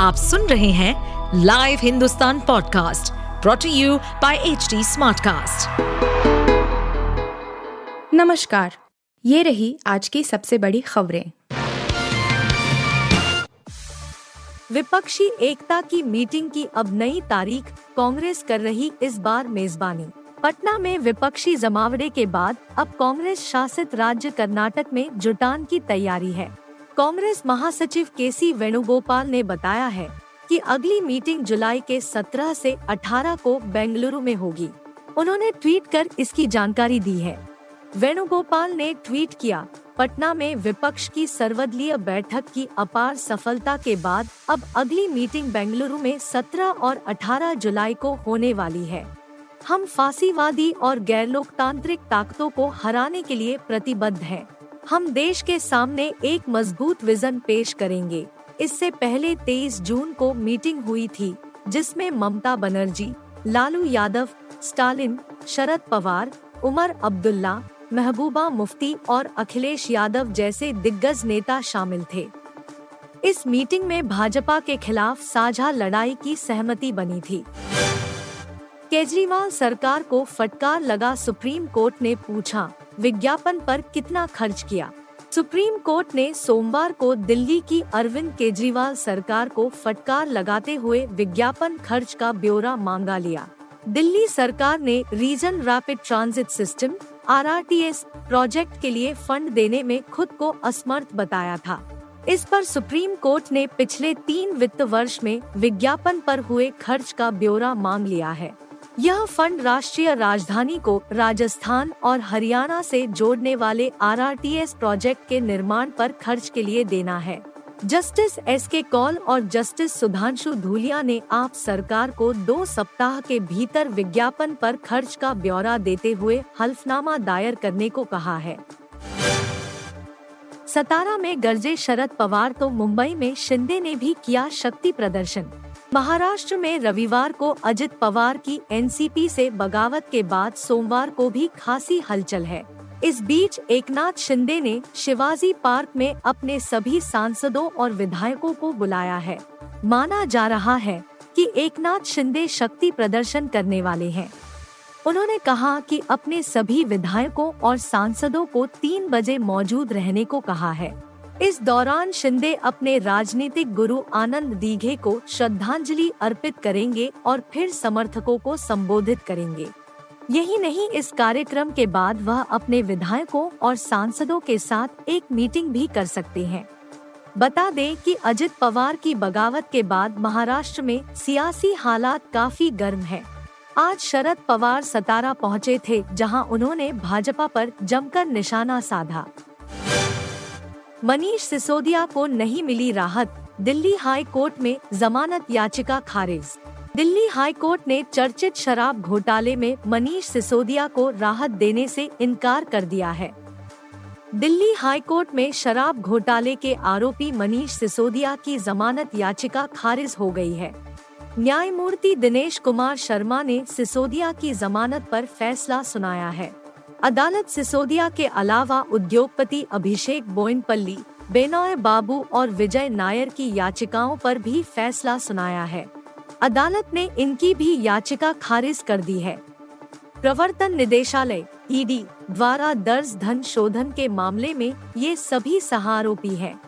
आप सुन रहे हैं live Hindustan podcast brought to you by H Smartcast. नमस्कार, ये रही आज की सबसे बड़ी खबरें। विपक्षी एकता की मीटिंग की अब नई तारीख कांग्रेस कर रही इस बार मेजबानी। पटना में विपक्षी जमावड़े के बाद अब कांग्रेस शासित राज्य कर्नाटक में जुटान की तैयारी है। कांग्रेस महासचिव के सी वेणुगोपाल ने बताया है कि अगली मीटिंग जुलाई के 17 से 18 को बेंगलुरु में होगी। उन्होंने ट्वीट कर इसकी जानकारी दी है। वेणुगोपाल ने ट्वीट किया, पटना में विपक्ष की सर्वदलीय बैठक की अपार सफलता के बाद अब अगली मीटिंग बेंगलुरु में 17 और 18 जुलाई को होने वाली है। हम फांसीवादी और गैर लोकतांत्रिक ताकतों को हराने के लिए प्रतिबद्ध हैं। हम देश के सामने एक मज़बूत विजन पेश करेंगे। इससे पहले 23 जून को मीटिंग हुई थी, जिसमें ममता बनर्जी, लालू यादव, स्टालिन, शरद पवार, उमर अब्दुल्ला, महबूबा मुफ्ती और अखिलेश यादव जैसे दिग्गज नेता शामिल थे। इस मीटिंग में भाजपा के खिलाफ साझा लड़ाई की सहमति बनी थी। केजरीवाल सरकार को फटकार लगा सुप्रीम कोर्ट ने पूछा विज्ञापन पर कितना खर्च किया? सुप्रीम कोर्ट ने सोमवार को दिल्ली की अरविंद केजरीवाल सरकार को फटकार लगाते हुए विज्ञापन खर्च का ब्यौरा मांगा लिया। दिल्ली सरकार ने region rapid transit system, RRTS, project के लिए फंड देने में खुद को असमर्थ बताया था। इस पर सुप्रीम कोर्ट ने पिछले तीन वित्त वर्ष में विज्ञापन पर हुए खर्च का ब्यौरा मांग लिया है। यह फंड राष्ट्रीय राजधानी को राजस्थान और हरियाणा से जोड़ने वाले आरआरटीएस प्रोजेक्ट के निर्माण पर खर्च के लिए देना है। जस्टिस एस के कौल और जस्टिस सुधांशु धूलिया ने आप सरकार को दो सप्ताह के भीतर विज्ञापन पर खर्च का ब्यौरा देते हुए हल्फनामा दायर करने को कहा है। सतारा में गर्जे शरद पवार तो मुंबई में शिंदे ने भी किया शक्ति प्रदर्शन। महाराष्ट्र में रविवार को अजित पवार की एनसीपी से बगावत के बाद सोमवार को भी खासी हलचल है। इस बीच एकनाथ शिंदे ने शिवाजी पार्क में अपने सभी सांसदों और विधायकों को बुलाया है। माना जा रहा है कि एकनाथ शिंदे शक्ति प्रदर्शन करने वाले हैं। उन्होंने कहा कि अपने सभी विधायकों और सांसदों को तीन बजे मौजूद रहने को कहा है। इस दौरान शिंदे अपने राजनीतिक गुरु आनंद दीघे को श्रद्धांजलि अर्पित करेंगे और फिर समर्थकों को संबोधित करेंगे। यही नहीं, इस कार्यक्रम के बाद वह अपने विधायकों और सांसदों के साथ एक मीटिंग भी कर सकते हैं। बता दें कि अजित पवार की बगावत के बाद महाराष्ट्र में सियासी हालात काफ़ी गर्म है। आज शरद पवार सतारा पहुँचे थे, जहाँ उन्होंने भाजपा पर जमकर निशाना साधा। मनीष सिसोदिया को नहीं मिली राहत, दिल्ली हाई कोर्ट में जमानत याचिका खारिज। दिल्ली हाई कोर्ट ने चर्चित शराब घोटाले में मनीष सिसोदिया को राहत देने से इनकार कर दिया है। दिल्ली हाई कोर्ट में शराब घोटाले के आरोपी मनीष सिसोदिया की जमानत याचिका खारिज हो गई है। न्यायमूर्ति दिनेश कुमार शर्मा ने सिसोदिया की जमानत पर फैसला सुनाया है। अदालत सिसोदिया के अलावा उद्योगपति अभिषेक बोइनपल्ली बेनॉय बाबू और विजय नायर की याचिकाओं पर भी फैसला सुनाया है। अदालत ने इनकी भी याचिका खारिज कर दी है। प्रवर्तन निदेशालय, ईडी, द्वारा दर्ज धन शोधन के मामले में ये सभी सहारोपी हैं।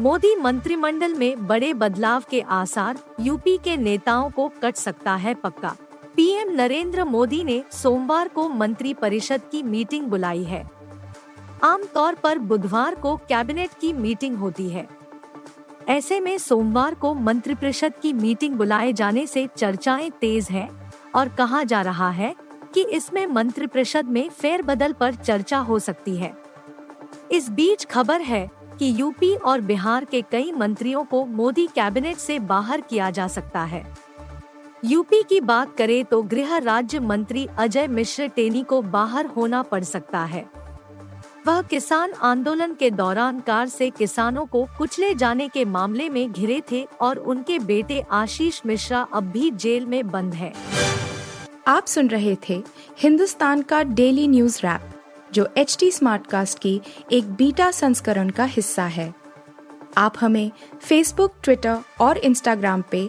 मोदी मंत्रिमंडल में बड़े बदलाव के आसार यूपी के नेताओं को कट सकता है पक्का। पीएम नरेंद्र मोदी ने सोमवार को मंत्री परिषद की मीटिंग बुलाई है। आमतौर पर बुधवार को कैबिनेट की मीटिंग होती है। ऐसे में सोमवार को मंत्रिपरिषद की मीटिंग बुलाए जाने से चर्चाएँ तेज हैं और कहा जा रहा है कि इसमें मंत्रिपरिषद में फेरबदल पर चर्चा हो सकती है। इस बीच खबर है कि यूपी और बिहार के कई मंत्रियों को मोदी कैबिनेट से बाहर किया जा सकता है। यूपी की बात करें तो गृह राज्य मंत्री अजय मिश्र टेनी को बाहर होना पड़ सकता है। वह किसान आंदोलन के दौरान कार से किसानों को कुचले जाने के मामले में घिरे थे और उनके बेटे आशीष मिश्रा अब भी जेल में बंद है। आप सुन रहे थे हिंदुस्तान का डेली न्यूज़ रैप, जो एच टी स्मार्ट कास्ट की एक बीटा संस्करण का हिस्सा है। आप हमें फेसबुक ट्विटर और इंस्टाग्राम पे